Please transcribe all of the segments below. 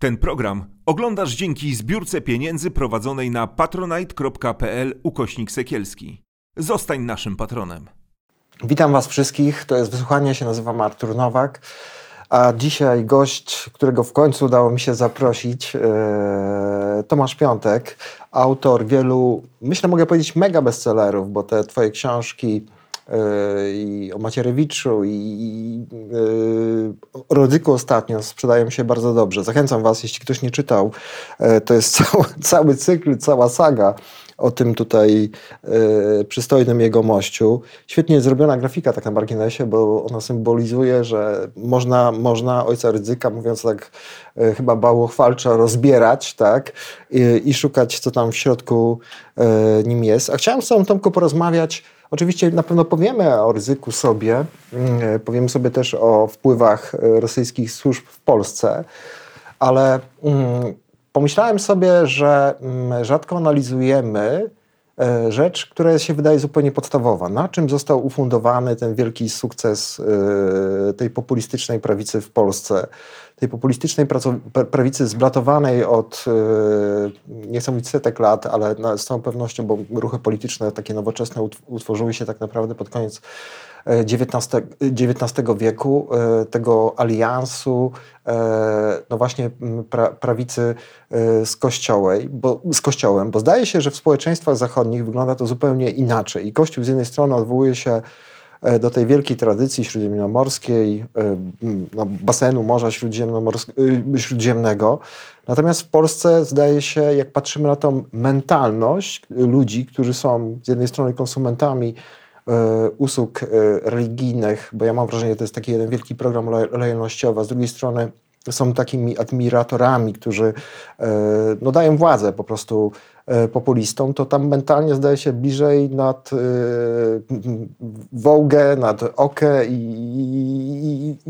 Ten program oglądasz dzięki zbiórce pieniędzy prowadzonej na patronite.pl ukośnik sekielski. Zostań naszym patronem. Witam Was wszystkich. To jest wysłuchanie, się nazywam Artur Nowak. A dzisiaj gość, którego w końcu udało mi się zaprosić, e, Tomasz Piątek, autor wielu, myślę, mogę powiedzieć, mega bestsellerów, bo te Twoje książki i o Macierewiczu i e, o Rodzyku ostatnio sprzedają się bardzo dobrze. Zachęcam Was, jeśli ktoś nie czytał, e, to jest cały, cały cykl, cała saga o tym tutaj y, przystojnym jego mościu. Świetnie zrobiona grafika tak na marginesie, bo ona symbolizuje, że można, można ojca ryzyka, mówiąc tak y, chyba bałochwalczo, rozbierać tak? I, i, szukać, co tam w środku y, nim jest. A chciałem z Tobą, Tomku, porozmawiać Oczywiście na pewno powiemy o ryzyku sobie, powiemy sobie też o wpływach rosyjskich służb w Polsce, ale mm, pomyślałem sobie, że mm, rzadko analizujemy e, rzecz, która się wydaje zupełnie podstawowa. Na czym został ufundowany ten wielki sukces e, tej populistycznej prawicy w Polsce? Tej populistycznej prawicy zblatowanej od, e, nie chcę mówić setek lat, ale z całą pewnością, bo ruchy polityczne takie nowoczesne utworzyły się tak naprawdę pod koniec XIX, wieku, e, tego aliansu, e, no właśnie pra, prawicy e, z, kościołej, bo, z Kościołem, bo zdaje się, że w społeczeństwach zachodnich wygląda to zupełnie inaczej. I Kościół z jednej strony odwołuje się do tej wielkiej tradycji śródziemnomorskiej, no, basenu Morza Śródziemnego. Natomiast w Polsce zdaje się, jak patrzymy na tą mentalność ludzi, którzy są z jednej strony konsumentami usług e, religijnych, bo ja mam wrażenie, że to jest taki jeden wielki program lojalnościowy, a z drugiej strony są takimi admiratorami, którzy e, no, dają władzę po prostu populistom, to tam mentalnie zdaje się bliżej nad Wołgę, nad Okę i,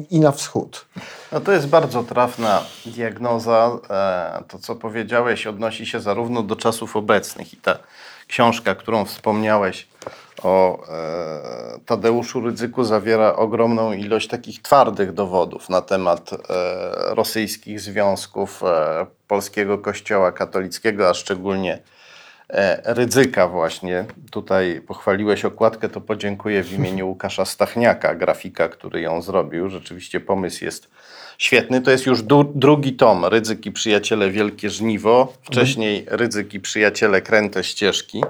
i, i, na wschód. No to jest bardzo trafna diagnoza. To, co powiedziałeś, odnosi się zarówno do czasów obecnych i ta książka, którą wspomniałeś, o e, Tadeuszu Rydzyku zawiera ogromną ilość takich twardych dowodów na temat e, rosyjskich związków e, polskiego kościoła katolickiego, a szczególnie e, Rydzyka właśnie. Tutaj pochwaliłeś okładkę, to podziękuję w imieniu Łukasza Stachniaka, grafika, który ją zrobił. Rzeczywiście pomysł jest świetny. To jest już drugi tom Rydzyk i Przyjaciele Wielkie Żniwo. Wcześniej Rydzyk i Przyjaciele Kręte Ścieżki.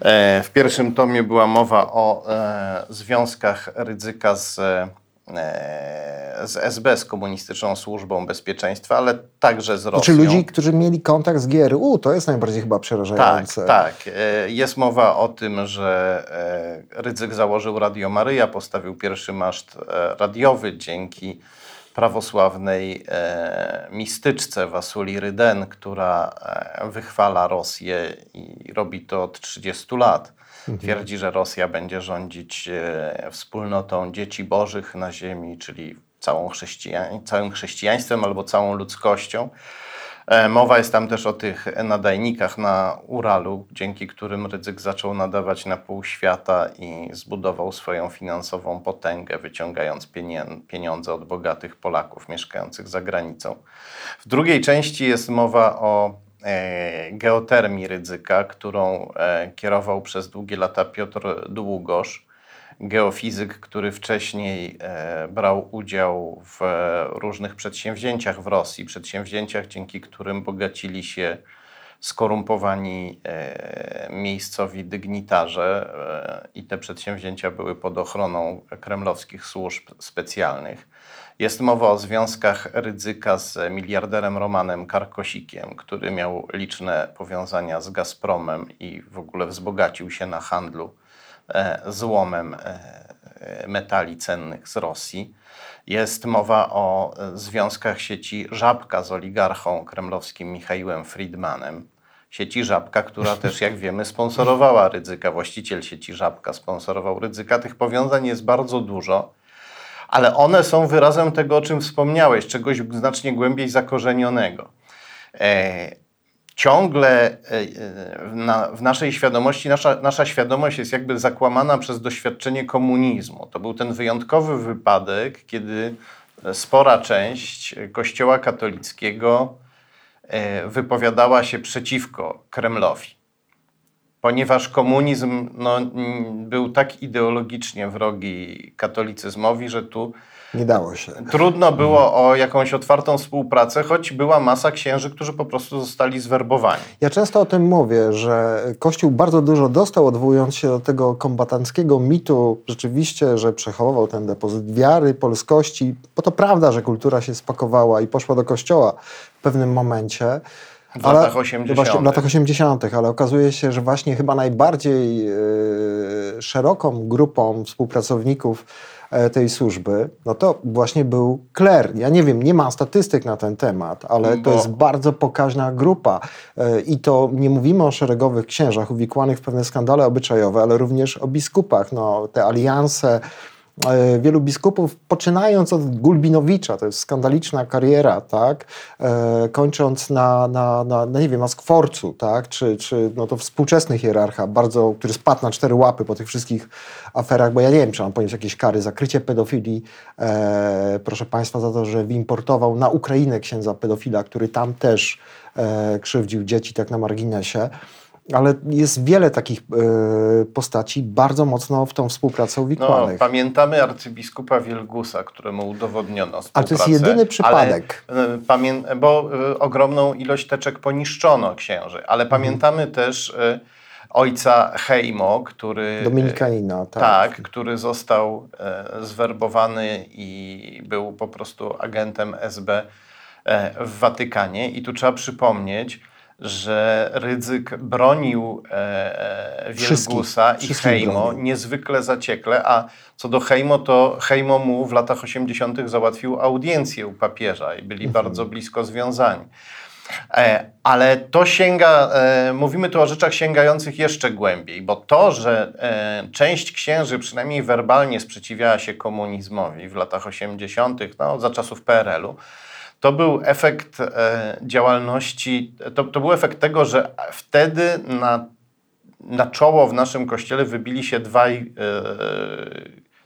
E, w pierwszym tomie była mowa o e, związkach Rydzyka z, e, z SB, z Komunistyczną Służbą Bezpieczeństwa, ale także z Rosją. Czy ludzi, którzy mieli kontakt z GRU, to jest najbardziej chyba przerażające. Tak, tak. Jest mowa o tym, że Rydzyk założył Radio Maryja, postawił pierwszy maszt radiowy dzięki prawosławnej e, mistyczce Wasuli Ryden, która e, wychwala Rosję i robi to od 30 lat. Mhm. Twierdzi, że Rosja będzie rządzić e, wspólnotą dzieci bożych na ziemi, czyli całą chrześcijan całym chrześcijaństwem albo całą ludzkością. E, mowa jest tam też o tych nadajnikach na Uralu, dzięki którym Rydzyk zaczął nadawać na pół świata i zbudował swoją finansową potęgę, wyciągając pieniądze od bogatych Polaków mieszkających za granicą. W drugiej części jest mowa o geotermii Rydzyka, którą e, kierował przez długie lata Piotr Długosz geofizyk, który wcześniej e, brał udział w różnych przedsięwzięciach w Rosji, przedsięwzięciach, dzięki którym bogacili się skorumpowani e, miejscowi dygnitarze e, i te przedsięwzięcia były pod ochroną kremlowskich służb specjalnych. Jest mowa o związkach Rydzyka z miliarderem Romanem Karkosikiem, który miał liczne powiązania z Gazpromem i w ogóle wzbogacił się na handlu E, złomem metali cennych z Rosji. Jest mowa o związkach sieci Żabka z oligarchą kremlowskim Michałem Friedmanem. Sieci Żabka, która też, jak wiemy, sponsorowała Rydzyka. Właściciel sieci Żabka sponsorował Rydzyka. Tych powiązań jest bardzo dużo, ale one są wyrazem tego, o czym wspomniałeś, czegoś znacznie głębiej zakorzenionego ciągle e, e, w naszej świadomości, nasza, nasza świadomość jest jakby zakłamana przez doświadczenie komunizmu. To był ten wyjątkowy wypadek, kiedy spora część Kościoła katolickiego e, wypowiadała się przeciwko Kremlowi. Ponieważ komunizm no, był tak ideologicznie wrogi katolicyzmowi, że tu Nie dało się. trudno było o jakąś otwartą współpracę, choć była masa księży, którzy po prostu zostali zwerbowani. Ja często o tym mówię, że Kościół bardzo dużo dostał, odwołując się do tego kombatanckiego mitu, rzeczywiście, że przechowywał ten depozyt wiary, polskości, bo to prawda, że kultura się spakowała i poszła do Kościoła w pewnym momencie. W latach 80. Właśnie w latach 80., ale okazuje się, że właśnie chyba najbardziej e, szeroką grupą współpracowników tej służby, no to właśnie był kler. Ja nie wiem, nie ma statystyk na ten temat, ale Bo- to jest bardzo pokaźna grupa. E, I to nie mówimy o szeregowych księżach uwikłanych w pewne skandale obyczajowe, ale również o biskupach. No, te alianse e, wielu biskupów, poczynając od Gulbinowicza, to jest skandaliczna kariera, tak, e, kończąc na, na, na, na, nie wiem, na Skworcu, tak, czy, czy no to współczesny hierarcha, bardzo, który spadł na cztery łapy po tych wszystkich aferach, bo ja nie wiem, czy on poniósł jakieś kary za krycie pedofilii, e, proszę Państwa, za to, że wyimportował na Ukrainę księdza pedofila, który tam też e, krzywdził dzieci, tak na marginesie. Ale jest wiele takich e, postaci bardzo mocno w tą współpracę No, uwikłanych. pamiętamy arcybiskupa Wielgusa, któremu udowodniono współpracę. Ale to jest jedyny przypadek. Ale, pamię- bo e, ogromną ilość teczek poniszczono księży, Mhm. ale pamiętamy też e, ojca Heimo, który... Dominikanina, tak. Tak, który został e, zwerbowany i był po prostu agentem SB e, w Watykanie. I tu trzeba przypomnieć, że Rydzyk bronił e, e, Wielgusa i bronił. niezwykle zaciekle, a co do Heimo, to Heimo mu w latach 80. załatwił audiencję u papieża i byli Mhm. bardzo blisko związani. E, ale to sięga, e, mówimy tu o rzeczach sięgających jeszcze głębiej, bo to, że e, część księży przynajmniej werbalnie sprzeciwiała się komunizmowi w latach 80., no, za czasów PRL-u, to był efekt e, działalności, to, to był efekt tego, że wtedy na, na czoło w naszym kościele wybili się dwaj e,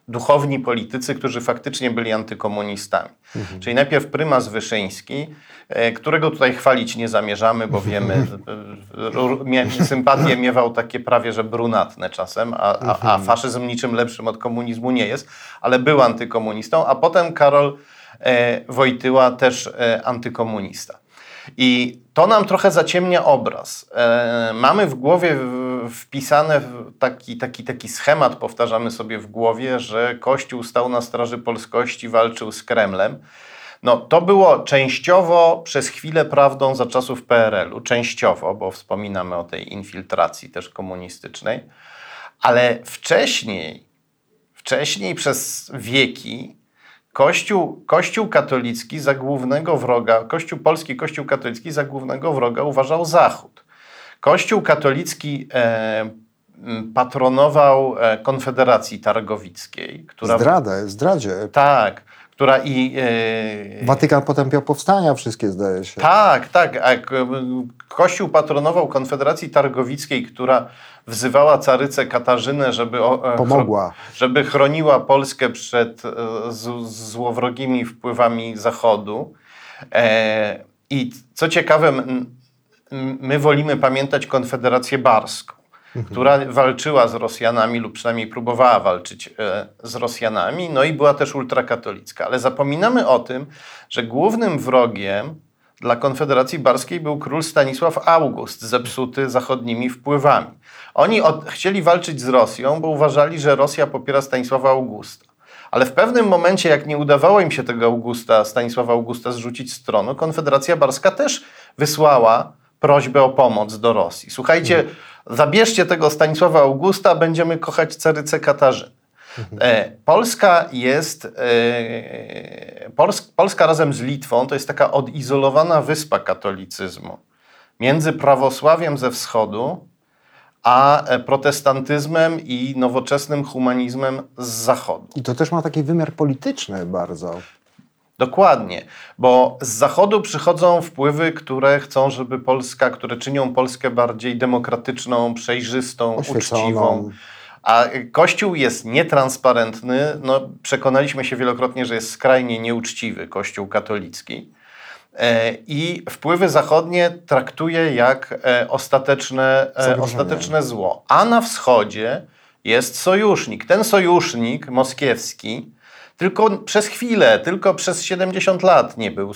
duchowni politycy, którzy faktycznie byli antykomunistami. Czyli najpierw prymas Wyszyński, e, którego tutaj chwalić nie zamierzamy, bo wiemy, sympatię miewał takie prawie, że brunatne czasem, a, a, a faszyzm niczym lepszym od komunizmu nie jest, ale był antykomunistą, a potem Karol Wojtyła też e, antykomunista. I to nam trochę zaciemnia obraz. E, mamy w głowie w- wpisane w taki, taki, taki schemat, powtarzamy sobie w głowie, że Kościół stał na straży polskości, walczył z Kremlem. No, to było częściowo przez chwilę prawdą za czasów PRL-u, częściowo, bo wspominamy o tej infiltracji też komunistycznej, ale wcześniej, wcześniej przez wieki Kościół, Kościół katolicki za głównego wroga, Kościół polski, Kościół katolicki za głównego wroga uważał Zachód. Kościół katolicki e, patronował e, Konfederacji Targowickiej, która. Zdradę, zdradzie. Tak, która i. E, Watykan potępiał powstania wszystkie, zdaje się. tak, tak. A Kościół patronował Konfederacji Targowickiej, która wzywała carycę Katarzynę, żeby, o, e, Pomogła. żeby chroniła Polskę przed e, z, złowrogimi wpływami Zachodu. E, I co ciekawe, my wolimy pamiętać Konfederację Barską, która walczyła z Rosjanami lub przynajmniej próbowała walczyć e, z Rosjanami, no i była też ultrakatolicka. Ale zapominamy o tym, że głównym wrogiem dla Konfederacji Barskiej był król Stanisław August, zepsuty zachodnimi wpływami. Oni od, chcieli walczyć z Rosją, bo uważali, że Rosja popiera Stanisława Augusta. Ale w pewnym momencie, jak nie udawało im się tego Augusta, Stanisława Augusta zrzucić z tronu, Konfederacja Barska też wysłała prośbę o pomoc do Rosji. Słuchajcie, zabierzcie tego Stanisława Augusta, będziemy kochać carycę Katarzynę. E, Polska jest, e, Pols, Polska razem z Litwą to jest taka odizolowana wyspa katolicyzmu między prawosławiem ze wschodu, a e, protestantyzmem i nowoczesnym humanizmem z zachodu. I to też ma taki wymiar polityczny bardzo. Dokładnie, bo z zachodu przychodzą wpływy, które chcą, żeby Polska, które czynią Polskę bardziej demokratyczną, przejrzystą, Oświeconą. uczciwą. A Kościół jest nietransparentny. No, przekonaliśmy się wielokrotnie, że jest skrajnie nieuczciwy Kościół katolicki. e, i wpływy zachodnie traktuje jak e, ostateczne, e, Zagrożenie. ostateczne zło. A na wschodzie jest sojusznik. Ten sojusznik moskiewski tylko przez chwilę, tylko przez 70 lat nie był.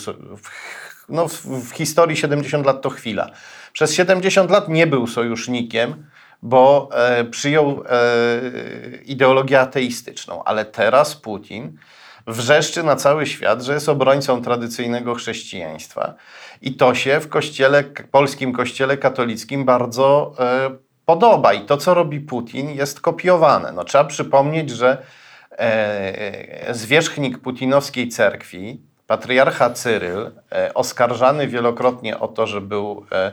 No, w, historii 70 lat to chwila. Przez 70 lat nie był sojusznikiem, bo e, przyjął e, ideologię ateistyczną. Ale teraz Putin wrzeszczy na cały świat, że jest obrońcą tradycyjnego chrześcijaństwa. I to się w kościele, polskim kościele katolickim bardzo e, podoba. I to, co robi Putin, jest kopiowane. No, trzeba przypomnieć, że zwierzchnik putinowskiej cerkwi, patriarcha Cyryl, e, oskarżany wielokrotnie o to, że był e, e,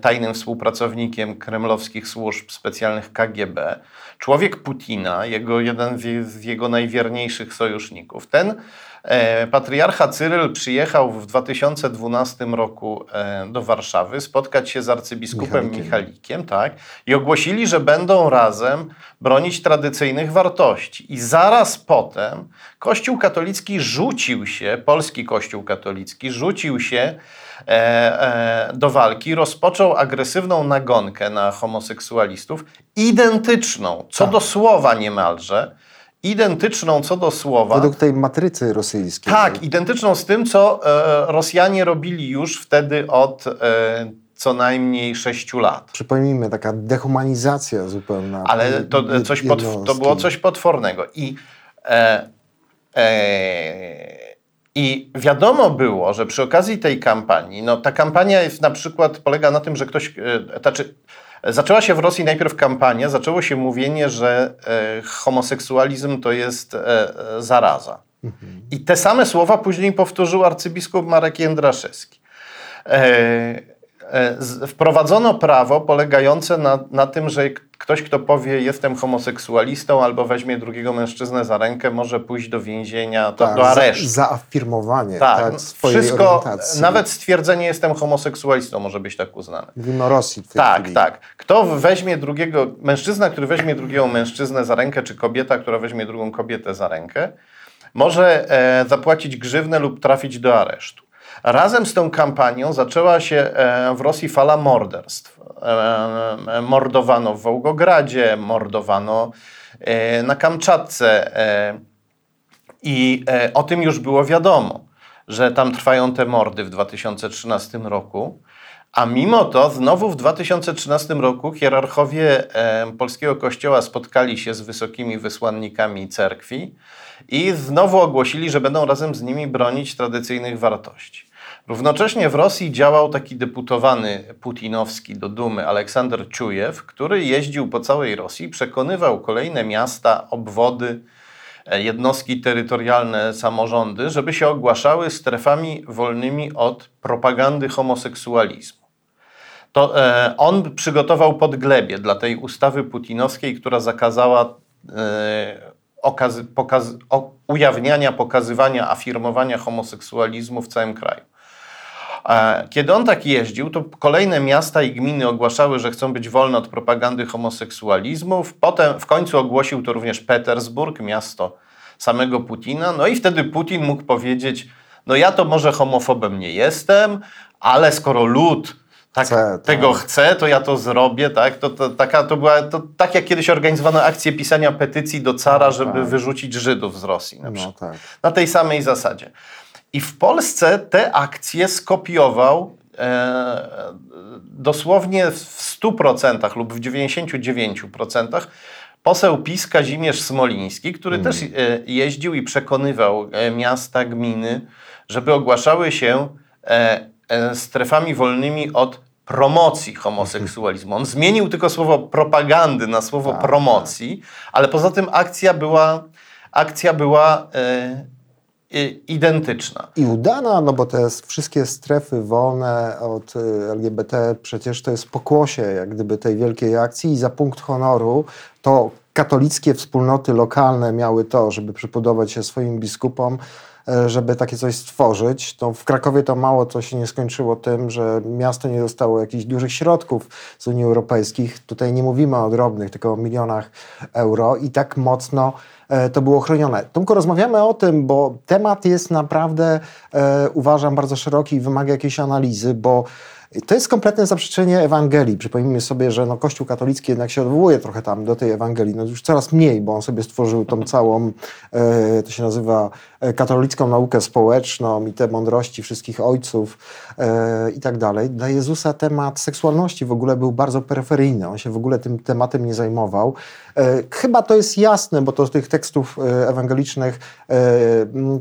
tajnym współpracownikiem kremlowskich służb specjalnych KGB, człowiek Putina, jego, jeden z- z jego najwierniejszych sojuszników. Ten e, patriarcha Cyryl przyjechał w 2012 roku e, do Warszawy spotkać się z arcybiskupem Michalikiem. Michalikiem, tak, i ogłosili, że będą razem bronić tradycyjnych wartości. I zaraz potem Kościół katolicki rzucił się, polski Kościół katolicki rzucił się e, e, do walki, rozpoczął agresywną nagonkę na homoseksualistów, identyczną, co Tak. do słowa niemalże, identyczną co do słowa. Według tej matrycy rosyjskiej. Tak, identyczną z tym, co e, Rosjanie robili już wtedy od e, co najmniej sześciu lat. Przypomnijmy, taka dehumanizacja zupełna. Ale to, jed- coś to było coś potwornego. I, e, e, I wiadomo było, że przy okazji tej kampanii, no ta kampania jest na przykład polega na tym, że ktoś, e, znaczy, zaczęła się w Rosji najpierw kampania, zaczęło się mówienie, że e, homoseksualizm to jest e, zaraza. I te same słowa później powtórzył arcybiskup Marek Jędraszewski. E, wprowadzono prawo polegające na, na tym, że ktoś, kto powie jestem homoseksualistą albo weźmie drugiego mężczyznę za rękę, może pójść do więzienia, do, Tak, do aresztu. Za, zaafirmowanie tak, tak, no, swojej wszystko, orientacji. nawet stwierdzenie jestem homoseksualistą może być tak uznane. Mówimy o Rosji w tej Tak, chwili. tak. Kto weźmie drugiego, mężczyzna, który weźmie drugiego mężczyznę za rękę, czy kobieta, która weźmie drugą kobietę za rękę, może e, zapłacić grzywnę lub trafić do aresztu. Razem z tą kampanią zaczęła się e, w Rosji fala morderstw. E, e, mordowano w Wołgogradzie, mordowano na Kamczatce. I o tym już było wiadomo, że tam trwają te mordy w 2013 roku. A mimo to znowu w 2013 roku hierarchowie polskiego kościoła spotkali się z wysokimi wysłannikami cerkwi i znowu ogłosili, że będą razem z nimi bronić tradycyjnych wartości. Równocześnie w Rosji działał taki deputowany putinowski do Dumy Aleksander Czujew, który jeździł po całej Rosji, przekonywał kolejne miasta, obwody, e, jednostki terytorialne, samorządy, żeby się ogłaszały strefami wolnymi od propagandy homoseksualizmu. To e, on przygotował podglebie dla tej ustawy putinowskiej, która zakazała e, okazy, pokaz, o, ujawniania, pokazywania, afirmowania homoseksualizmu w całym kraju. Kiedy on tak jeździł, to kolejne miasta i gminy ogłaszały, że chcą być wolne od propagandy homoseksualizmu. Potem w końcu ogłosił to również Petersburg, miasto samego Putina. No i wtedy Putin mógł powiedzieć: No, ja to może homofobem nie jestem, ale skoro lud tak, tak. tego chce, to ja to zrobię. Tak, to, to, taka, to była to, tak jak kiedyś organizowano akcję pisania petycji do cara, żeby tak. wyrzucić Żydów z Rosji. Na No przykład tak. na tej samej zasadzie. I w Polsce te akcje skopiował e, dosłownie w 100% lub w 99% poseł PiS Kazimierz Smoliński, który też e, jeździł i przekonywał e, miasta, gminy, żeby ogłaszały się e, e, strefami wolnymi od promocji homoseksualizmu. On zmienił tylko słowo propagandy na słowo Tak, promocji, ale poza tym akcja była, akcja była e, identyczna. I udana, no bo te wszystkie strefy wolne od y, LGBT przecież to jest pokłosie jak gdyby tej wielkiej akcji i za punkt honoru to katolickie wspólnoty lokalne miały to, żeby przypodobać się swoim biskupom, e, żeby takie coś stworzyć. To w Krakowie to mało co się nie skończyło tym, że miasto nie dostało jakichś dużych środków z Unii Europejskich. Tutaj nie mówimy o drobnych, tylko o milionach euro i tak mocno to było chronione. Tomku, rozmawiamy o tym, bo temat jest naprawdę, e, uważam, bardzo szeroki i wymaga jakiejś analizy, bo to jest kompletne zaprzeczenie Ewangelii. Przypomnijmy sobie, że no, Kościół katolicki jednak się odwołuje trochę tam do tej Ewangelii. No już coraz mniej, bo on sobie stworzył tą całą, e, to się nazywa e, katolicką naukę społeczną i te mądrości wszystkich ojców e, i tak dalej. Dla Jezusa temat seksualności w ogóle był bardzo peryferyjny. On się w ogóle tym tematem nie zajmował. E, chyba to jest jasne, bo to z tych tekstów e, ewangelicznych e,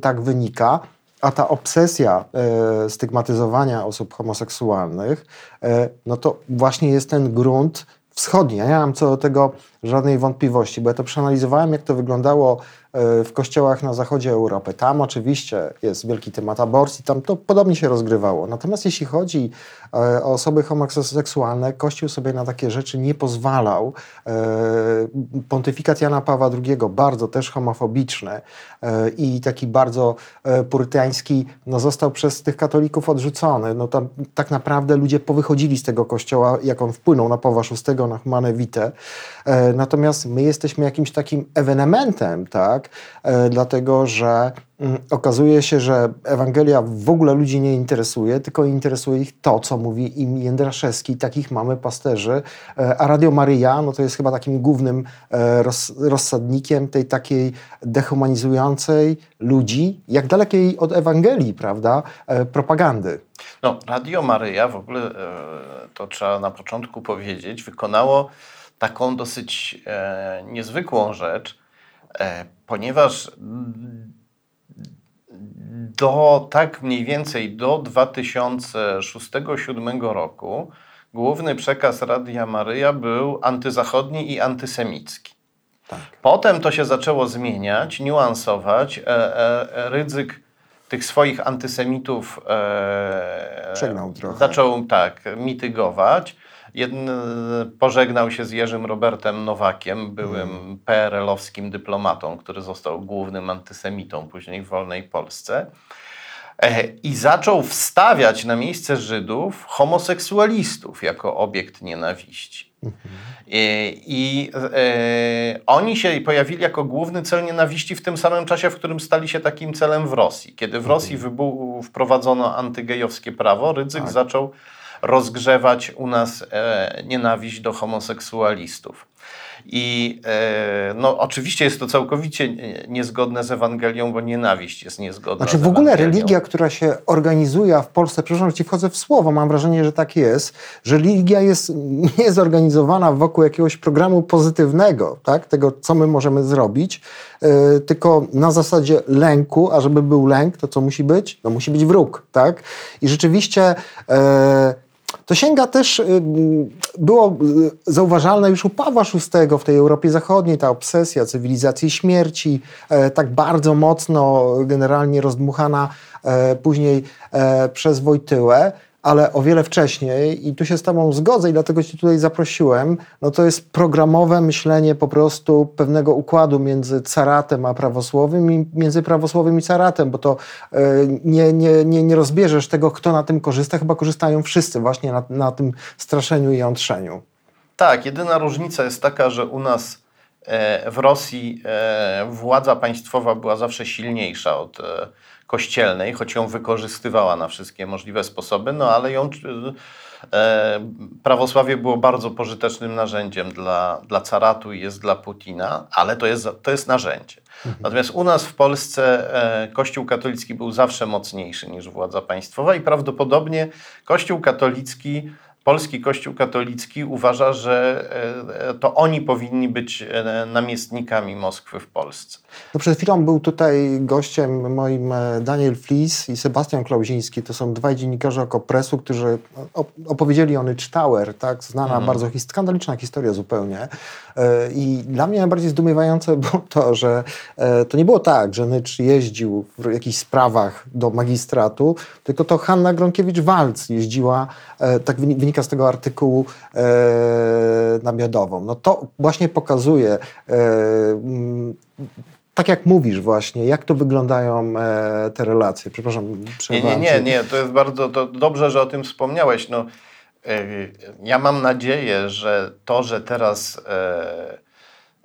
tak wynika. A ta obsesja e, stygmatyzowania osób homoseksualnych, e, no to właśnie jest ten grunt wschodni. Ja nie mam co do tego żadnej wątpliwości, bo ja to przeanalizowałem, jak to wyglądało e, w kościołach na zachodzie Europy. Tam oczywiście jest wielki temat aborcji, tam to podobnie się rozgrywało. Natomiast jeśli chodzi e, o osoby homoseksualne, Kościół sobie na takie rzeczy nie pozwalał. E, Pontyfikat Jana Pawła II, bardzo też homofobiczny i taki bardzo purytański, no został przez tych katolików odrzucony. No tam tak naprawdę ludzie powychodzili z tego kościoła, jak on wpłynął na Pawła VI, na Humanę Vitae. Natomiast my jesteśmy jakimś takim ewenementem, tak? E, Dlatego, że mm, okazuje się, że Ewangelia w ogóle ludzi nie interesuje, tylko interesuje ich to, co mówi im Jędraszewski. Takich mamy pasterzy. E, A Radio Maryja, no to jest chyba takim głównym e, roz, rozsadnikiem tej takiej dehumanizującej ludzi, jak dalekiej od Ewangelii, prawda, propagandy. No, Radio Maryja w ogóle, to trzeba na początku powiedzieć, wykonało taką dosyć e, niezwykłą rzecz, e, ponieważ do tak mniej więcej do 2006-2007 roku główny przekaz Radia Maryja był antyzachodni i antysemicki. Tak. Potem to się zaczęło zmieniać, niuansować. E, e, Rydzyk tych swoich antysemitów e, Przegnał trochę. zaczął tak mitygować. Jeden, pożegnał się z Jerzym Robertem Nowakiem, byłym Hmm. PRL-owskim dyplomatą, który został głównym antysemitą później w wolnej Polsce. E, I zaczął wstawiać na miejsce Żydów homoseksualistów jako obiekt nienawiści. I, i e, oni się pojawili jako główny cel nienawiści w tym samym czasie, w którym stali się takim celem w Rosji. Kiedy w Rosji wybu- wprowadzono antygejowskie prawo, Rydzyk zaczął rozgrzewać u nas e, nienawiść do homoseksualistów. I e, no, oczywiście jest to całkowicie nie- niezgodne z Ewangelią, bo nienawiść jest niezgodna Znaczy w ogóle religia, która się organizuje w Polsce, przepraszam, że ci wchodzę w słowo, mam wrażenie, że tak jest, że religia jest nie zorganizowana wokół jakiegoś programu pozytywnego, tak? tego co my możemy zrobić, yy, tylko na zasadzie lęku, a żeby był lęk, to co musi być? No musi być wróg. Tak? I rzeczywiście... Yy, to sięga też, y, było y, zauważalne już u Pawła VI w tej Europie Zachodniej, ta obsesja cywilizacji śmierci, e, tak bardzo mocno generalnie rozdmuchana e, później e, przez Wojtyłę, ale o wiele wcześniej i tu się z Tobą zgodzę i dlatego Cię tutaj zaprosiłem, no to jest programowe myślenie po prostu pewnego układu między caratem a prawosłowiem i między prawosłowiem i caratem, bo to e, nie, nie, nie, nie rozbierzesz tego, kto na tym korzysta, chyba korzystają wszyscy właśnie na, na tym straszeniu i jątrzeniu. Tak, jedyna różnica jest taka, że u nas e, w Rosji e, władza państwowa była zawsze silniejsza od e, kościelnej, choć ją wykorzystywała na wszystkie możliwe sposoby, no ale ją, e, prawosławie było bardzo pożytecznym narzędziem dla, dla caratu i jest dla Putina, ale to jest, to jest narzędzie. Natomiast u nas w Polsce e, Kościół katolicki był zawsze mocniejszy niż władza państwowa i prawdopodobnie Kościół katolicki Polski Kościół katolicki uważa, że e, to oni powinni być e, namiestnikami Moskwy w Polsce. No przed chwilą był tutaj gościem moim e, Daniel Flis i Sebastian Klauziński. To są dwaj dziennikarze Okopresu, którzy op- opowiedzieli o Nycz Tower, tak? znana bardzo his- skandaliczna historia zupełnie. E, I dla mnie najbardziej zdumiewające było to, że e, to nie było tak, że Nycz jeździł w jakichś sprawach do magistratu, tylko to Hanna Gronkiewicz-Walc jeździła, e, tak wyni- wynika z tego artykułu, na. No to właśnie pokazuje tak jak mówisz właśnie, jak to wyglądają te relacje. Przepraszam, Nie, nie, nie, nie, to jest bardzo to dobrze, że o tym wspomniałeś. No, ja mam nadzieję, że to, że teraz e,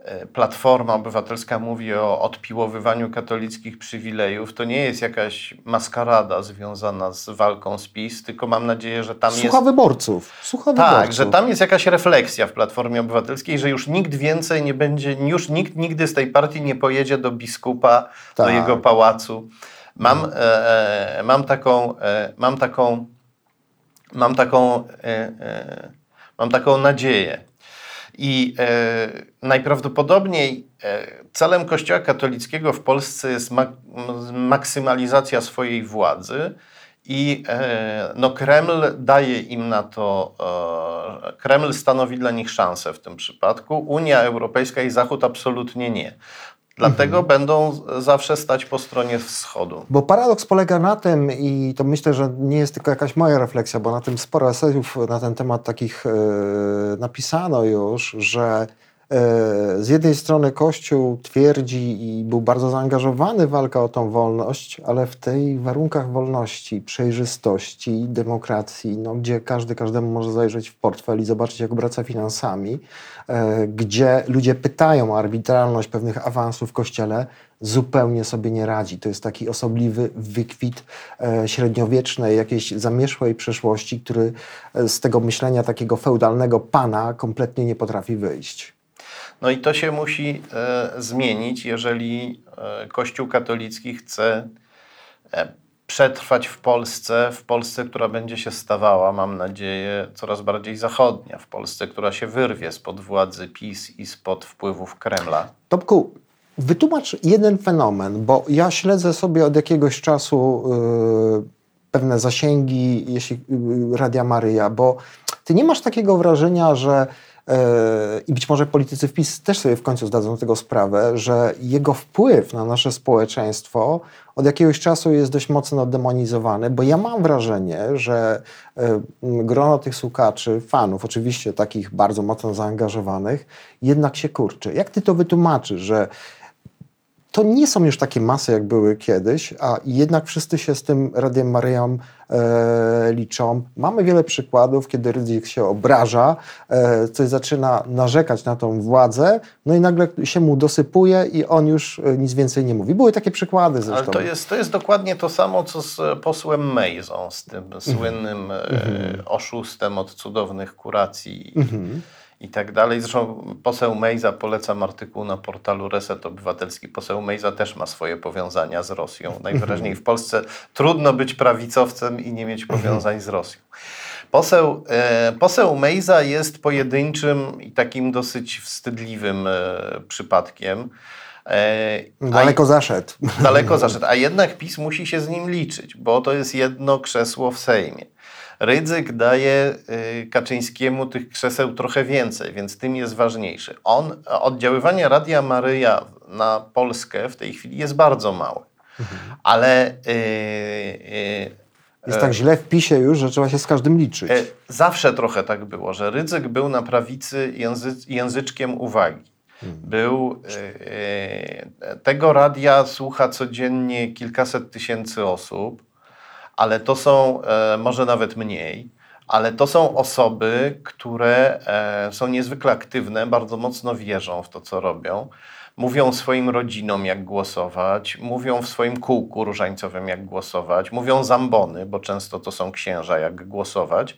e, Platforma Obywatelska mówi o odpiłowywaniu katolickich przywilejów, to nie jest jakaś maskarada związana z walką z PiS, tylko mam nadzieję, że tam Słucha jest... wyborców. Słucha Tak, wyborców. że tam jest jakaś refleksja w Platformie Obywatelskiej, że już nikt więcej nie będzie, już nikt nigdy z tej partii nie pojedzie do biskupa, do Tak. No. jego pałacu. Mam, e, e, mam taką, e, mam taką, mam taką, e, e, mam taką nadzieję. I e, najprawdopodobniej celem Kościoła katolickiego w Polsce jest mak- maksymalizacja swojej władzy. I no, Kreml daje im na to, Kreml stanowi dla nich szansę w tym przypadku. Unia Europejska i Zachód absolutnie nie. Dlatego będą z- zawsze stać po stronie wschodu. Bo paradoks polega na tym, i to myślę, że nie jest tylko jakaś moja refleksja, bo na tym sporo esejów na ten temat takich e, napisano już, że z jednej strony Kościół twierdzi i był bardzo zaangażowany w walkę o tą wolność, ale w tej warunkach wolności, przejrzystości, demokracji, no, gdzie każdy każdemu może zajrzeć w portfel i zobaczyć, jak obraca finansami, e, gdzie ludzie pytają o arbitralność pewnych awansów w Kościele, zupełnie sobie nie radzi. To jest taki osobliwy wykwit e, średniowiecznej, jakiejś zamieszłej przeszłości, który e, z tego myślenia takiego feudalnego pana kompletnie nie potrafi wyjść. No i to się musi e, zmienić, jeżeli e, Kościół katolicki chce e, przetrwać w Polsce, w Polsce, która będzie się stawała, mam nadzieję, coraz bardziej zachodnia, w Polsce, która się wyrwie spod władzy PiS i spod wpływów Kremla. Topku, wytłumacz jeden fenomen, bo ja śledzę sobie od jakiegoś czasu y, pewne zasięgi, jeśli y, Radia Maryja, bo ty nie masz takiego wrażenia, że i być może politycy w PiS też sobie w końcu zdadzą tego sprawę, że jego wpływ na nasze społeczeństwo od jakiegoś czasu jest dość mocno demonizowany, bo ja mam wrażenie, że y, grono tych słuchaczy, fanów, oczywiście takich bardzo mocno zaangażowanych, jednak się kurczy. Jak ty to wytłumaczysz, że to nie są już takie masy, jak były kiedyś, a jednak wszyscy się z tym Radiem Maryją e, liczą. Mamy wiele przykładów, kiedy Rydzik się obraża, e, coś zaczyna narzekać na tą władzę, no i nagle się mu dosypuje i on już e, nic więcej nie mówi. Były takie przykłady zresztą. Ale to jest, to jest dokładnie to samo, co z e, posłem Mejzą, z tym słynnym e, oszustem od cudownych kuracji Mhm. I tak dalej. Zresztą poseł Mejza, polecam artykuł na portalu Reset Obywatelski. Poseł Mejza też ma swoje powiązania z Rosją. Najwyraźniej w Polsce trudno być prawicowcem i nie mieć powiązań z Rosją. Poseł, e, poseł Mejza jest pojedynczym i takim dosyć wstydliwym e, przypadkiem. E, a- Daleko zaszedł. daleko zaszedł. A jednak PiS musi się z nim liczyć, bo to jest jedno krzesło w Sejmie. Rydzyk daje y, Kaczyńskiemu tych krzeseł trochę więcej, więc tym jest ważniejszy. On, oddziaływanie Radia Maryja na Polskę w tej chwili jest bardzo małe. Ale y, y, Jest tak źle w PiSie już, że trzeba się z każdym liczyć. E, Zawsze trochę tak było, że Rydzyk był na prawicy języ, języczkiem uwagi. Był, e, e, tego radia słucha codziennie kilkaset tysięcy osób, ale to są, e, może nawet mniej, ale to są osoby, które e, są niezwykle aktywne, bardzo mocno wierzą w to, co robią. Mówią swoim rodzinom, jak głosować, mówią w swoim kółku różańcowym, jak głosować, mówią zambony, bo często to są księża, jak głosować.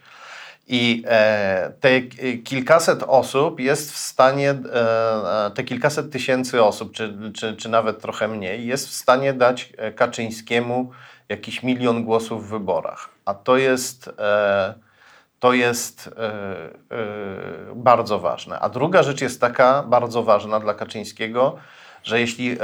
I e, te kilkaset osób jest w stanie, te kilkaset tysięcy osób, czy, czy, czy nawet trochę mniej, jest w stanie dać Kaczyńskiemu jakiś milion głosów w wyborach. A to jest, e, to jest e, e, bardzo ważne. A druga rzecz jest taka bardzo ważna dla Kaczyńskiego, że jeśli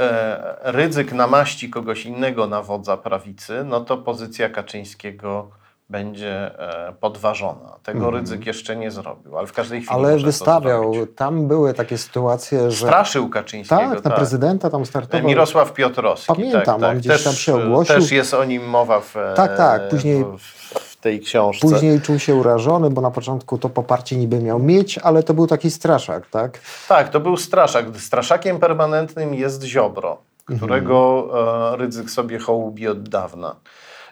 Rydzyk namaści kogoś innego na wodza prawicy, no to pozycja Kaczyńskiego będzie e, podważona. Tego Rydzyk jeszcze nie zrobił, ale w każdej chwili Ale wystawiał, tam były takie sytuacje, że... Straszył Kaczyńskiego. tak, na prezydenta tam startował. Mirosław Piotrowski. Pamiętam, tak, on tak. gdzieś też, tam się ogłosił. Też jest o nim mowa w, e, Tak, tak, później- w, tej książce. Później czuł się urażony, bo na początku to poparcie niby miał mieć, ale to był taki straszak, tak? Tak, to był straszak. Straszakiem permanentnym jest Ziobro, którego Mhm. e, Rydzyk sobie hołubi od dawna.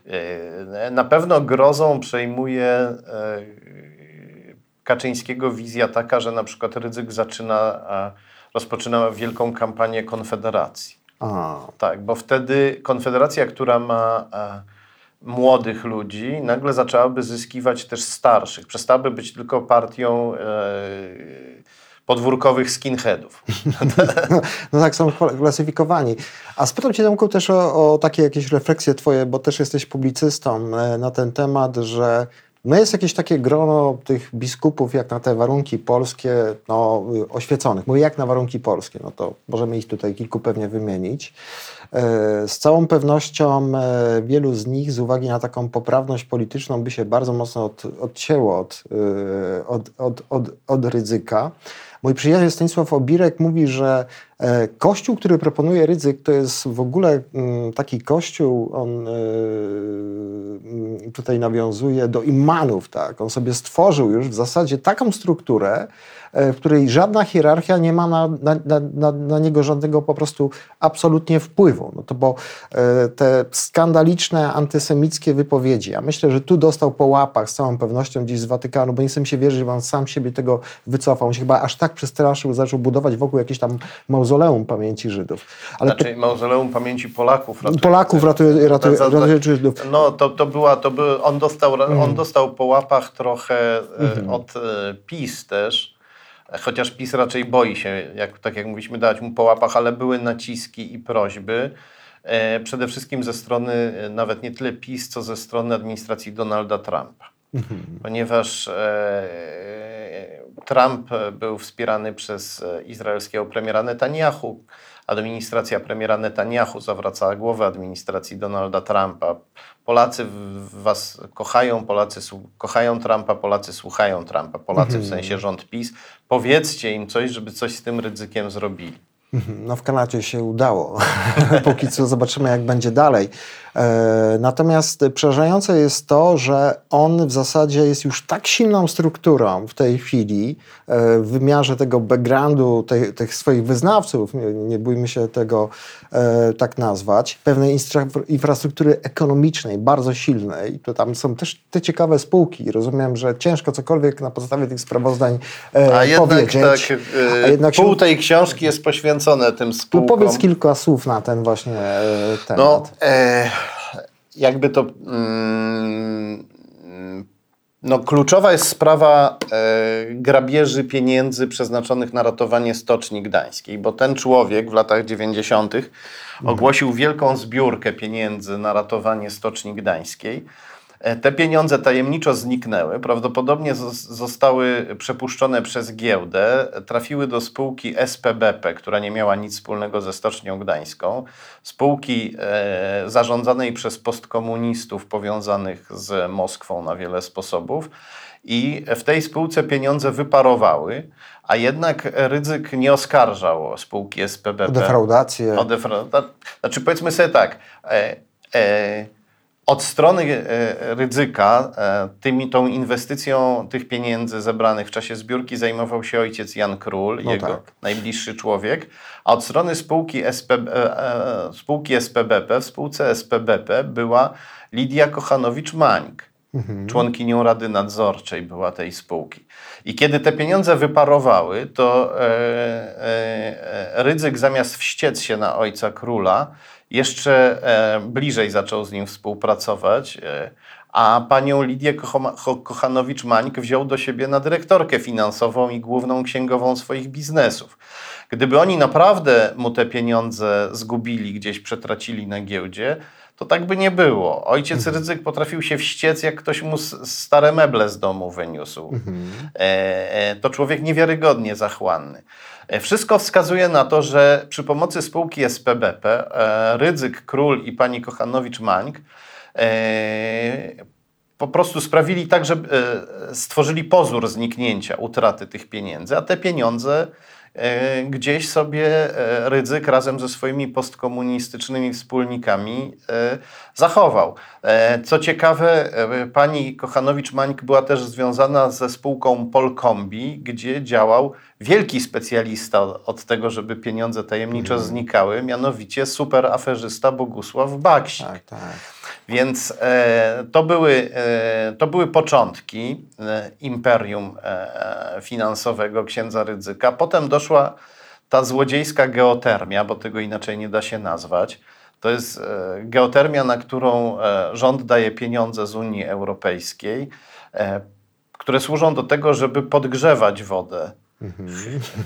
E, Na pewno grozą przejmuje e, Kaczyńskiego wizja taka, że na przykład Rydzyk zaczyna, rozpoczynała wielką kampanię Konfederacji. A, Tak, bo wtedy Konfederacja, która ma e, młodych ludzi, nagle zaczęłaby zyskiwać też starszych. Przestałaby być tylko partią podwórkowych skinheadów. no tak, są klasyfikowani. A spytam Cię, Tomku, też o, o takie jakieś refleksje Twoje, bo też jesteś publicystą e, na ten temat, że no jest jakieś takie grono tych biskupów, jak na te warunki polskie, no, oświeconych. Mówię, jak na warunki polskie, no to możemy ich tutaj kilku pewnie wymienić. E, Z całą pewnością e, wielu z nich z uwagi na taką poprawność polityczną by się bardzo mocno od, odcięło od, od, od, od, od ryzyka. Mój przyjaciel Stanisław Obirek mówi, że kościół, który proponuje ryzyk, to jest w ogóle mm, taki kościół, on e, mm, tutaj nawiązuje do imanów, tak? On sobie stworzył już w zasadzie taką strukturę, e, w której żadna hierarchia nie ma na, na, na, na, niego żadnego po prostu absolutnie wpływu. No to bo e, te skandaliczne antysemickie wypowiedzi, ja myślę, że tu dostał po łapach z całą pewnością gdzieś z Watykanu, bo nie mi się wierzyć, że on sam siebie tego wycofał. On się chyba aż tak przestraszył, zaczął budować wokół jakieś tam mauzoleum pamięci Żydów. Ale Znaczy Mauzoleum Pamięci Polaków. pe- Polaków ratuje, ratuje, Za- ratuje Żydów. No to, to była, to był, on, dostał, Mhm. on dostał po łapach trochę e, od e, PiS też, chociaż PiS raczej boi się, jak, tak jak mówiliśmy, dać mu po łapach, ale były naciski i prośby. E, przede wszystkim ze strony nawet nie tyle PiS, co ze strony administracji Donalda Trumpa. Ponieważ e, Trump był wspierany przez izraelskiego premiera Netanyahu, administracja premiera Netanyahu zawracała głowę administracji Donalda Trumpa. Polacy was kochają, Polacy kochają Trumpa, Polacy słuchają Trumpa, Polacy w sensie rząd PiS. Powiedzcie im coś, żeby coś z tym ryzykiem zrobili. No w Kanadzie się udało. Póki co zobaczymy, jak będzie dalej. E, natomiast przerażające jest to, że on w zasadzie jest już tak silną strukturą w tej chwili e, w wymiarze tego backgroundu tej, tych swoich wyznawców, nie, nie bójmy się tego e, tak nazwać, pewnej infrastruktury ekonomicznej bardzo silnej. To tam są też te ciekawe spółki. Rozumiem, że ciężko cokolwiek na podstawie tych sprawozdań e, A jednak powiedzieć. tak, A jednak się- pół tej książki jest poświęcone tym spółkom. powiedz kilka słów na ten właśnie e, temat. No, e, jakby to. Mm, no, kluczowa jest sprawa e, grabieży pieniędzy przeznaczonych na ratowanie Stoczni Gdańskiej, bo ten człowiek w latach 90. ogłosił wielką zbiórkę pieniędzy na ratowanie Stoczni Gdańskiej. E, Te pieniądze tajemniczo zniknęły, prawdopodobnie zos- zostały przepuszczone przez giełdę, trafiły do spółki SPBP, która nie miała nic wspólnego ze Stocznią Gdańską, spółki e, zarządzanej przez postkomunistów powiązanych z Moskwą na wiele sposobów. I w tej spółce pieniądze wyparowały, a jednak Rydzyk nie oskarżał spółki SPBP O defraudację. o defra- Znaczy powiedzmy sobie tak, e, e, od strony e, Rydzyka e, tymi, tą inwestycją tych pieniędzy zebranych w czasie zbiórki zajmował się ojciec Jan Król, No jego tak. najbliższy człowiek, a od strony spółki, SP, e, spółki SPBP, w spółce SPBP była Lidia Kochanowicz-Mańk. Członkinią Rady Nadzorczej była tej spółki. I kiedy te pieniądze wyparowały, to e, e, Rydzyk zamiast wściec się na ojca króla, jeszcze e, bliżej zaczął z nim współpracować, e, a panią Lidię Kochanowicz-Mańk wziął do siebie na dyrektorkę finansową i główną księgową swoich biznesów. Gdyby oni naprawdę mu te pieniądze zgubili, gdzieś przetracili na giełdzie, to tak by nie było. Ojciec Rydzyk potrafił się wściec, jak ktoś mu stare meble z domu wyniósł. E, e, to człowiek niewiarygodnie zachłanny. E, Wszystko wskazuje na to, że przy pomocy spółki SPBP e, Rydzyk, Król i pani Kochanowicz-Mańk e, po prostu sprawili tak, że stworzyli pozór zniknięcia, utraty tych pieniędzy, a te pieniądze gdzieś sobie Rydzyk razem ze swoimi postkomunistycznymi wspólnikami zachował. E, Co ciekawe, e, pani Kochanowicz-Mańk była też związana ze spółką Polkombi, gdzie działał wielki specjalista od tego, żeby pieniądze tajemniczo znikały, mianowicie superaferzysta Bogusław Baksik. Tak, tak. Więc e, to, były, e, to były początki e, imperium e, finansowego księdza Rydzyka. Potem doszła ta złodziejska geotermia, bo tego inaczej nie da się nazwać, to jest e, geotermia, na którą e, rząd daje pieniądze z Unii Europejskiej, e, które służą do tego, żeby podgrzewać wodę.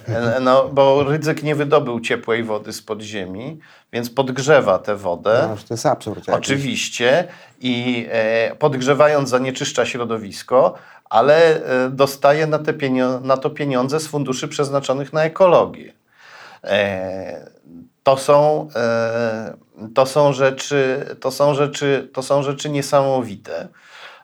E, No, bo Rydzyk nie wydobył ciepłej wody z podziemi, więc podgrzewa tę wodę. No, to jest absurd. Oczywiście i e, podgrzewając zanieczyszcza środowisko, ale e, dostaje na, te na to pieniądze z funduszy przeznaczonych na ekologię. E, to, są, e, to, są rzeczy, to, są rzeczy, to są rzeczy niesamowite.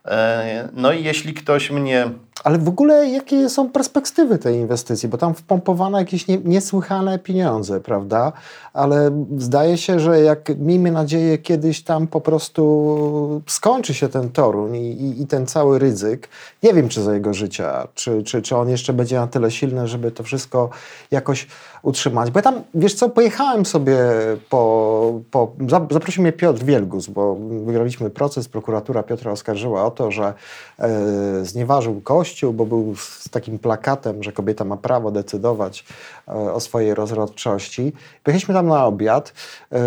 E, no i jeśli ktoś mnie Ale w ogóle jakie są perspektywy tej inwestycji? Bo tam wpompowano jakieś nie, niesłychane pieniądze, prawda? Ale zdaje się, że jak miejmy nadzieję kiedyś tam po prostu skończy się ten Toruń i, i, i ten cały ryzyk, nie wiem czy za jego życia, czy, czy, czy on jeszcze będzie na tyle silny, żeby to wszystko jakoś utrzymać. Bo ja tam, wiesz co, pojechałem sobie po, po za- zaprosił mnie Piotr Wielgus, bo wygraliśmy proces, prokuratura Piotra oskarżyła o to, że e, znieważył Kościół, bo był z takim plakatem, że kobieta ma prawo decydować e, o swojej rozrodczości. Pojechaliśmy tam na obiad e,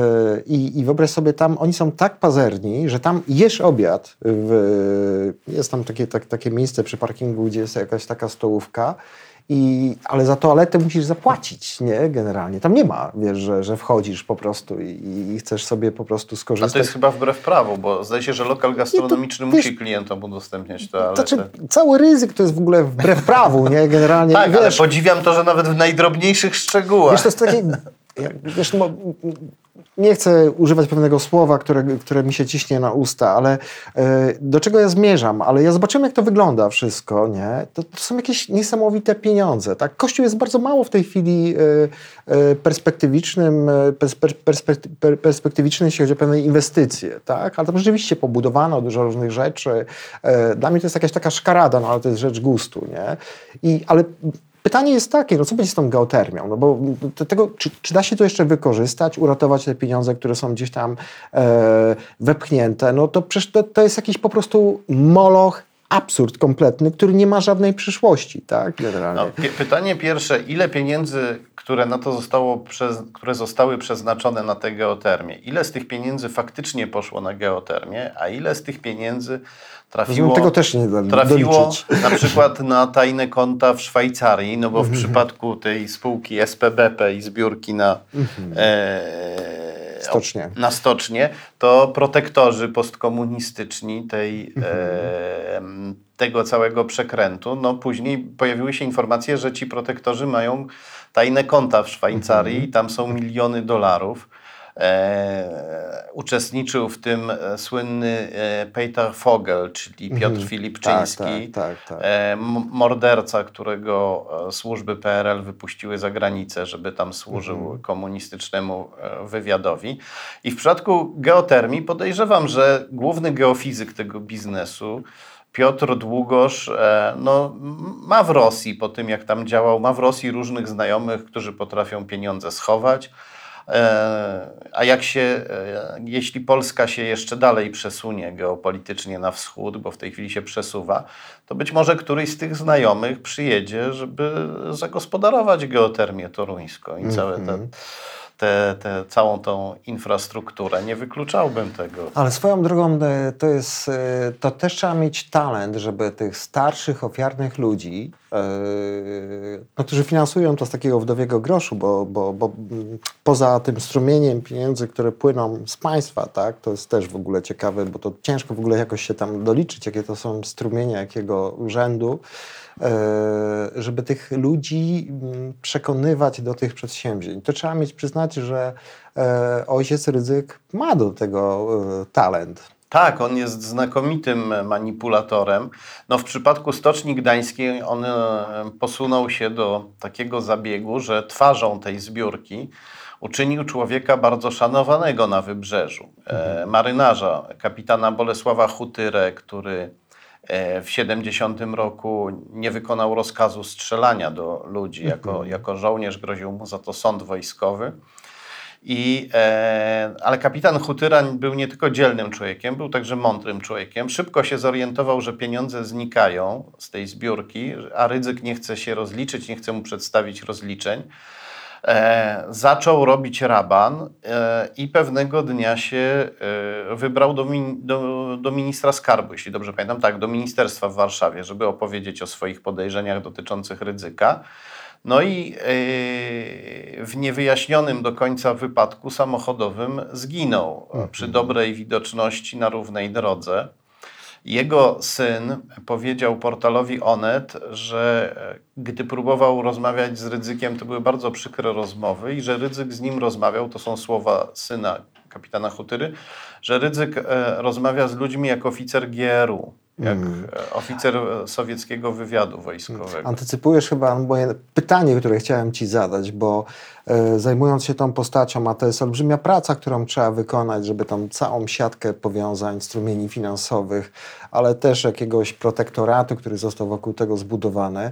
i, i wyobraź sobie tam, oni są tak pazerni, że tam jesz obiad, w, jest tam takie, tak, takie miejsce przy parkingu, gdzie jest jakaś taka stołówka, i, ale za toaletę musisz zapłacić, nie? Generalnie. Tam nie ma, wiesz, że, że wchodzisz po prostu i, i chcesz sobie po prostu A skorzystać. to jest chyba wbrew prawu, bo zdaje się, że lokal gastronomiczny to wiesz- musi klientom udostępniać toaletę. Znaczy, cały ryzyk to jest w ogóle wbrew prawu, nie? Generalnie, tak, ale wiesz, podziwiam to, że nawet w najdrobniejszych szczegółach. wiesz, to jest takie, jak- wiesz, no, nie chcę używać pewnego słowa, które, które mi się ciśnie na usta, ale e, do czego ja zmierzam? Ale ja zobaczymy, jak to wygląda wszystko, nie? To, to są jakieś niesamowite pieniądze, tak? Kościół jest bardzo mało w tej chwili e, e, perspektywicznym, perspe- perspekty- per- perspektywiczny, jeśli chodzi o pewne inwestycje, tak? Ale tam rzeczywiście pobudowano dużo różnych rzeczy. Dla mnie to jest jakaś taka szkarada, no ale to jest rzecz gustu, nie? I, ale Pytanie jest takie, no co będzie z tą geotermią? No bo tego, czy, czy da się to jeszcze wykorzystać, uratować te pieniądze, które są gdzieś tam e, wepchnięte? No to przecież to, to jest jakiś po prostu moloch, absurd kompletny, który nie ma żadnej przyszłości, tak? Generalnie. No, pie- pytanie pierwsze, ile pieniędzy, które na to zostało, przez, które zostały przeznaczone na tę geotermię, ile z tych pieniędzy faktycznie poszło na geotermię, a ile z tych pieniędzy trafiło, tego też nie da trafiło doliczyć. na przykład na tajne konta w Szwajcarii, no bo w przypadku tej spółki SPBP i zbiórki na e, Stocznie. na stocznie, to protektorzy postkomunistyczni tej, e, tego całego przekrętu, no później pojawiły się informacje, że ci protektorzy mają tajne konta w Szwajcarii i tam są miliony dolarów. E, uczestniczył w tym e, słynny e, Peter Fogel, czyli Piotr Filipczyński, Tak, tak, tak, e, morderca, którego służby PRL wypuściły za granicę, żeby tam służył Mhm. komunistycznemu wywiadowi. I w przypadku geotermii podejrzewam, że główny geofizyk tego biznesu, Piotr Długosz, no, ma w Rosji, po tym jak tam działał, ma w Rosji różnych znajomych, którzy potrafią pieniądze schować. E, A jak się, e, jeśli Polska się jeszcze dalej przesunie geopolitycznie na wschód, bo w tej chwili się przesuwa, to być może któryś z tych znajomych przyjedzie, żeby zagospodarować geotermię toruńską i całe te, te, całą tą infrastrukturę. Nie wykluczałbym tego. Ale swoją drogą e, to jest, e, to też trzeba mieć talent, żeby tych starszych, ofiarnych ludzi, e, no, którzy finansują to z takiego wdowiego groszu, bo, bo, bo mm, poza tym strumieniem pieniędzy, które płyną z państwa, tak, to jest też w ogóle ciekawe, bo to ciężko w ogóle jakoś się tam doliczyć, jakie to są strumienia, jakiego urzędu, żeby tych ludzi mm, przekonywać do tych przedsięwzięć. To trzeba mieć przyznać, że e, ojciec Rydzyk ma do tego e, talent. Tak, on jest znakomitym manipulatorem. No, w przypadku Stoczni Gdańskiej on e, posunął się do takiego zabiegu, że twarzą tej zbiórki uczynił człowieka bardzo szanowanego na wybrzeżu. E, marynarza, kapitana Bolesława Hutyrę, który e, w 70 roku nie wykonał rozkazu strzelania do ludzi. Jako, jako żołnierz groził mu za to sąd wojskowy. I, e, ale kapitan Hutyran był nie tylko dzielnym człowiekiem, był także mądrym człowiekiem. Szybko się zorientował, że pieniądze znikają z tej zbiórki, a Rydzyk nie chce się rozliczyć, nie chce mu przedstawić rozliczeń. E, zaczął robić raban e, i pewnego dnia się e, wybrał do, do, do ministra skarbu, jeśli dobrze pamiętam, tak, do ministerstwa w Warszawie, żeby opowiedzieć o swoich podejrzeniach dotyczących ryzyka. No i e, w niewyjaśnionym do końca wypadku samochodowym zginął e, przy dobrej widoczności na równej drodze. Jego syn powiedział portalowi Onet, że e, gdy próbował rozmawiać z Rydzykiem, to były bardzo przykre rozmowy i że Rydzyk z nim rozmawiał, to są słowa syna kapitana Hutyry, że Rydzyk e, rozmawia z ludźmi jak oficer GRU, jak e, oficer sowieckiego wywiadu wojskowego. Antycypujesz chyba moje pytanie, które chciałem Ci zadać, bo e, zajmując się tą postacią, a to jest olbrzymia praca, którą trzeba wykonać, żeby tą całą siatkę powiązań, strumieni finansowych, ale też jakiegoś protektoratu, który został wokół tego zbudowany.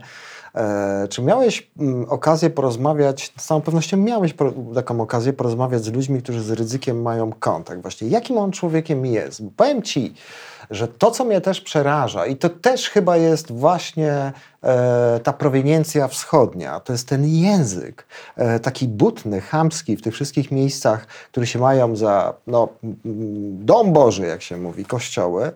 E, czy miałeś mm, okazję porozmawiać, z całą pewnością miałeś taką okazję porozmawiać z ludźmi, którzy z ryzykiem mają kontakt. Właśnie jakim on człowiekiem jest? Bo powiem Ci, że to, co mnie też przeraża, i to też chyba jest właśnie e, ta proweniencja wschodnia, to jest ten język e, taki butny, chamski w tych wszystkich miejscach, które się mają za no, dom Boży, jak się mówi, kościoły,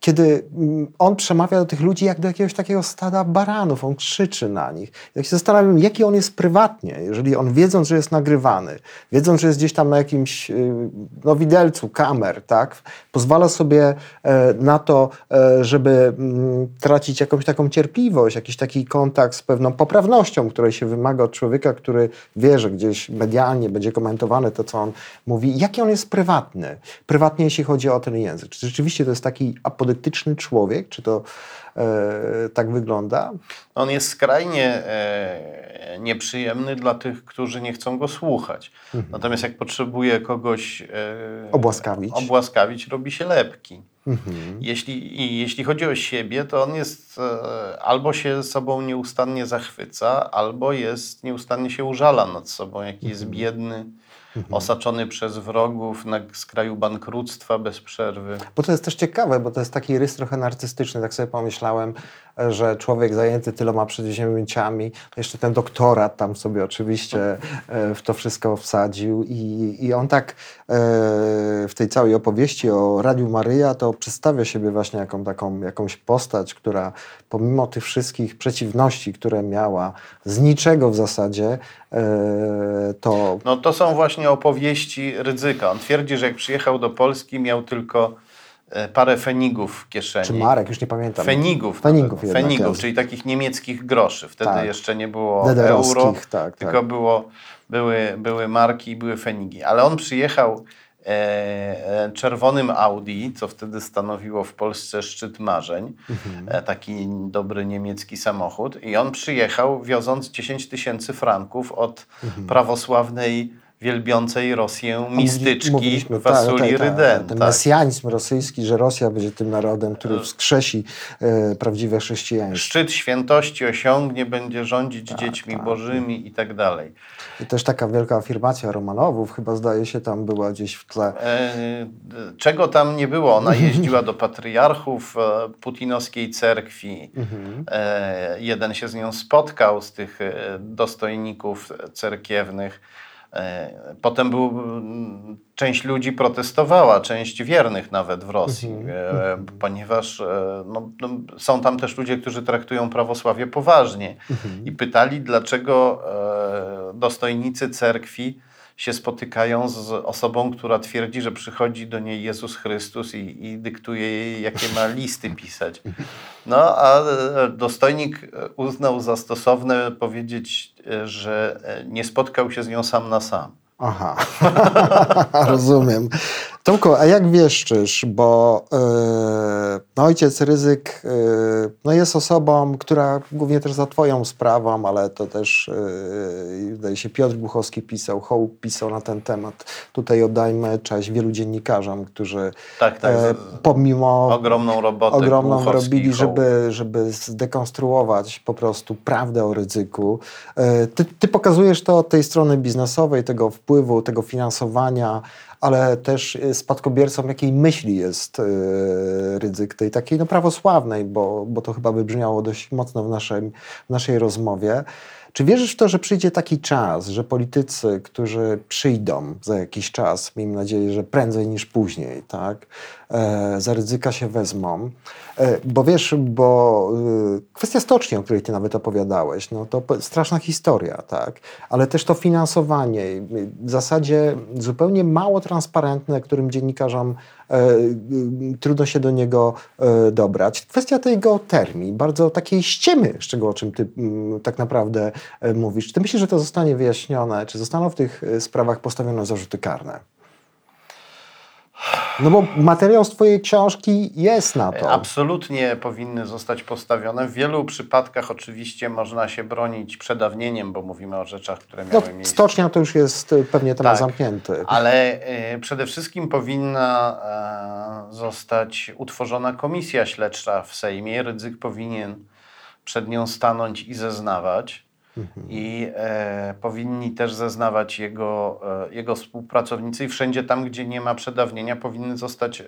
kiedy mm, on przemawia do tych ludzi jak do jakiegoś takiego stada baranów, on krzyczy na nich. Jak się zastanawiam, jaki on jest prywatnie, jeżeli on wiedząc, że jest nagrywany, wiedząc, że jest gdzieś tam na jakimś y, no, widelcu kamer, tak, pozwala sobie e, na to, e, żeby mm, tracić jakąś taką cierpliwość, jakiś taki kontakt z pewną poprawnością, której się wymaga od człowieka, który wie, że gdzieś medialnie będzie komentowane to, co on mówi. Jaki on jest prywatny? Prywatnie, jeśli chodzi o ten język. Czy rzeczywiście to jest taki apodetyczny człowiek? Czy to e, tak wygląda? On jest skrajnie e, nieprzyjemny dla tych, którzy nie chcą go słuchać. Natomiast jak potrzebuje kogoś e, Obłaskawić. obłaskawić, robi się lepki. Mhm. Jeśli, I jeśli chodzi o siebie, to on jest e, albo się sobą nieustannie zachwyca, albo jest nieustannie się użala nad sobą, jaki jest Mhm. biedny, osaczony przez wrogów, na skraju bankructwa bez przerwy. Bo to jest też ciekawe, bo to jest taki rys trochę narcystyczny. Tak sobie pomyślałem, że człowiek zajęty tyloma przedsięwzięciami, jeszcze ten doktorat tam sobie oczywiście e, w to wszystko wsadził i, i on tak e, w tej całej opowieści o Radiu Maryja to przedstawia siebie właśnie jaką, taką, jakąś postać, która pomimo tych wszystkich przeciwności, które miała, z niczego w zasadzie, e, to No to są właśnie opowieści Rydzyka. On twierdzi, że jak przyjechał do Polski, miał tylko parę fenigów w kieszeni. czy Marek, już nie pamiętam. Fenigów. Fenigów jednak, Fenigów, czyli takich niemieckich groszy. Wtedy Tak. jeszcze nie było Dederowskich, euro, tak, tylko tak. Było, były, były marki i były fenigi. Ale on przyjechał e, e, czerwonym Audi, co wtedy stanowiło w Polsce szczyt marzeń. Mhm. E, taki dobry niemiecki samochód. I on przyjechał wioząc 10 tysięcy franków od Mhm. prawosławnej wielbiącej Rosję mistyczki Mówiliśmy, Wasuli tak, tak, tak, Ryden. Ten tak. mesjanizm rosyjski, że Rosja będzie tym narodem, który wskrzesi e, prawdziwe chrześcijaństwo. Szczyt świętości osiągnie, będzie rządzić dziećmi tak. bożymi i tak dalej. I też taka wielka afirmacja Romanowów, chyba zdaje się tam była gdzieś w tle. E, czego tam nie było? Ona jeździła do patriarchów e, putinowskiej cerkwi. Mhm. E, jeden się z nią spotkał, z tych e, dostojników cerkiewnych. E, Potem był, część ludzi protestowała, część wiernych nawet w Rosji, e, ponieważ e, no, no, są tam też ludzie, którzy traktują prawosławie poważnie i pytali, dlaczego dostojnicy cerkwi się spotykają z osobą, która twierdzi, że przychodzi do niej Jezus Chrystus i, i dyktuje jej, jakie ma listy pisać. No, a e, dostojnik e, uznał za stosowne powiedzieć, e, że nie spotkał się z nią sam na sam. Aha, rozumiem. Tomku, a jak wieszczysz, bo e, no ojciec Ryzyk e, no jest osobą, która głównie też za twoją sprawą, ale to też e, wydaje się Piotr Głuchowski pisał, Hołb pisał na ten temat. Tutaj oddajmy cześć wielu dziennikarzom, którzy Tak, tak. e, pomimo ogromną robotę ogromną robili, żeby, żeby zdekonstruować po prostu prawdę o ryzyku. E, Ty, ty pokazujesz to od tej strony biznesowej, tego wpływu, tego finansowania, ale też e, spadkobiercą jakiej myśli jest e, ryzyk, tej takiej no, prawosławnej, bo, bo to chyba wybrzmiało dość mocno w naszej, w naszej rozmowie. Czy wierzysz w to, że przyjdzie taki czas, że politycy, którzy przyjdą za jakiś czas, miejmy nadzieję, że prędzej niż później, tak, e, za ryzyka się wezmą? E, bo wiesz, bo y, kwestia stoczni, o której ty nawet opowiadałeś, no to straszna historia, tak, ale też to finansowanie, w zasadzie zupełnie mało transparentne, którym dziennikarzom e, y, trudno się do niego e, dobrać. Kwestia tej geotermii, bardzo takiej ściemy, z czego o czym ty mm, tak naprawdę e, mówisz. Czy ty myślisz, że to zostanie wyjaśnione? Czy zostaną w tych e, sprawach postawione zarzuty karne? No bo materiał z twojej książki jest na to. Absolutnie powinny zostać postawione. W wielu przypadkach oczywiście można się bronić przedawnieniem, bo mówimy o rzeczach, które No, miały miejsce. stocznia to już jest e, pewnie temat Tak. zamknięty. Ale e, przede wszystkim powinna e, zostać utworzona komisja śledcza w Sejmie. Rydzyk powinien przed nią stanąć i zeznawać. I e, powinni też zeznawać jego, e, jego współpracownicy, i wszędzie tam, gdzie nie ma przedawnienia, powinny zostać e,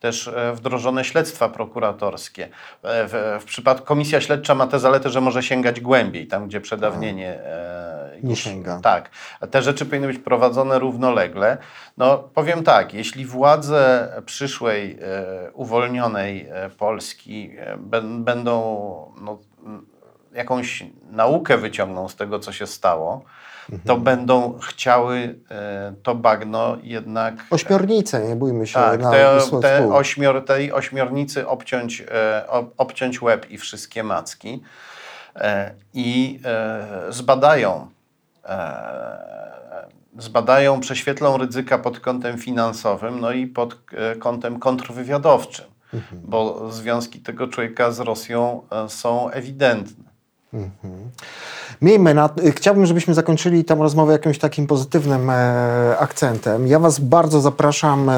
też e, wdrożone śledztwa prokuratorskie. E, w, w przypadku komisja śledcza ma tę zaletę, że może sięgać głębiej, tam gdzie przedawnienie e, Nie już- sięga. Tak. Te rzeczy powinny być prowadzone równolegle. No powiem tak, jeśli władze przyszłej e, uwolnionej e, Polski ben, będą no, jakąś naukę wyciągną z tego, co się stało, to będą chciały e, to bagno jednak Ośmiornice, nie bójmy się tak, na te, te ośmior, tej ośmiornicy obciąć, e, ob- obciąć łeb i wszystkie macki e, i zbadają, zbadają, prześwietlą ryzyka pod kątem finansowym, no i pod kątem kontrwywiadowczym, Mhm. bo związki tego człowieka z Rosją są ewidentne. Miejmy na, y, chciałbym, żebyśmy zakończyli tę rozmowę jakimś takim pozytywnym e, akcentem. Ja Was bardzo zapraszam e,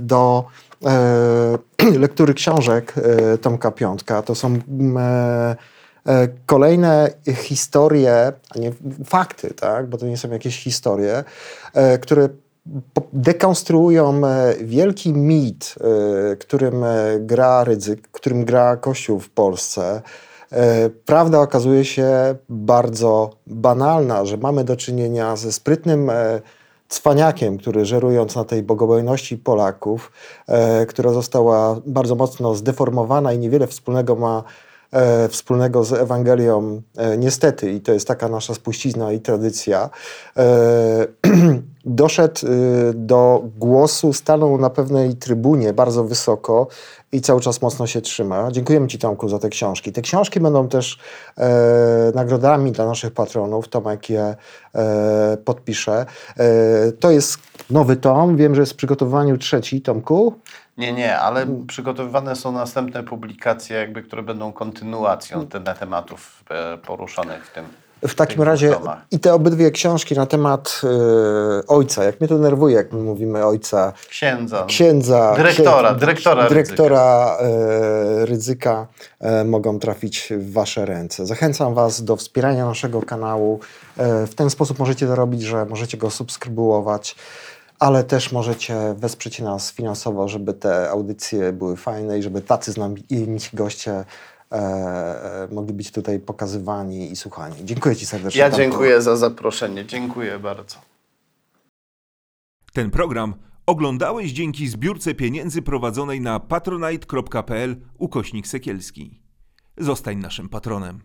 do e, lektury książek e, Tomka Piątka. To są mm, e, e, kolejne historie, a nie fakty, tak? bo to nie są jakieś historie, które dekonstruują wielki mit, którym gra ryzyk, którym gra Kościół w Polsce. E, Prawda okazuje się bardzo banalna, że mamy do czynienia ze sprytnym e, cwaniakiem, który żerując na tej bogobojności Polaków, e, która została bardzo mocno zdeformowana i niewiele wspólnego ma wspólnego z Ewangelią, niestety, i to jest taka nasza spuścizna i tradycja, doszedł e, do głosu, stanął na pewnej trybunie bardzo wysoko i cały czas mocno się trzyma. Dziękujemy Ci, Tomku, za te książki. Te książki będą też e, nagrodami dla naszych patronów. Tomek je e, podpisze. E, to jest nowy tom. Wiem, że jest w przygotowaniu trzeci, Tomku. Nie, nie, ale przygotowywane są następne publikacje, jakby, które będą kontynuacją te, tematów e, poruszonych w tym. W takim razie i te obydwie książki na temat e, ojca. Jak mnie to nerwuje, jak my mówimy ojca. Księdza. księdza, Dyrektora, dyrektora dyrektora e, ryzyka e, mogą trafić w Wasze ręce. Zachęcam Was do wspierania naszego kanału. W ten sposób możecie to robić, że możecie go subskrybować, ale też możecie wesprzeć nas finansowo, żeby te audycje były fajne i żeby tacy z nami goście e, e, mogli być tutaj pokazywani i słuchani. Dziękuję Ci serdecznie. Ja dziękuję za zaproszenie. Dziękuję bardzo. Ten program oglądałeś dzięki zbiórce pieniędzy prowadzonej na patronite.pl ukośnik sekielski. Zostań naszym patronem.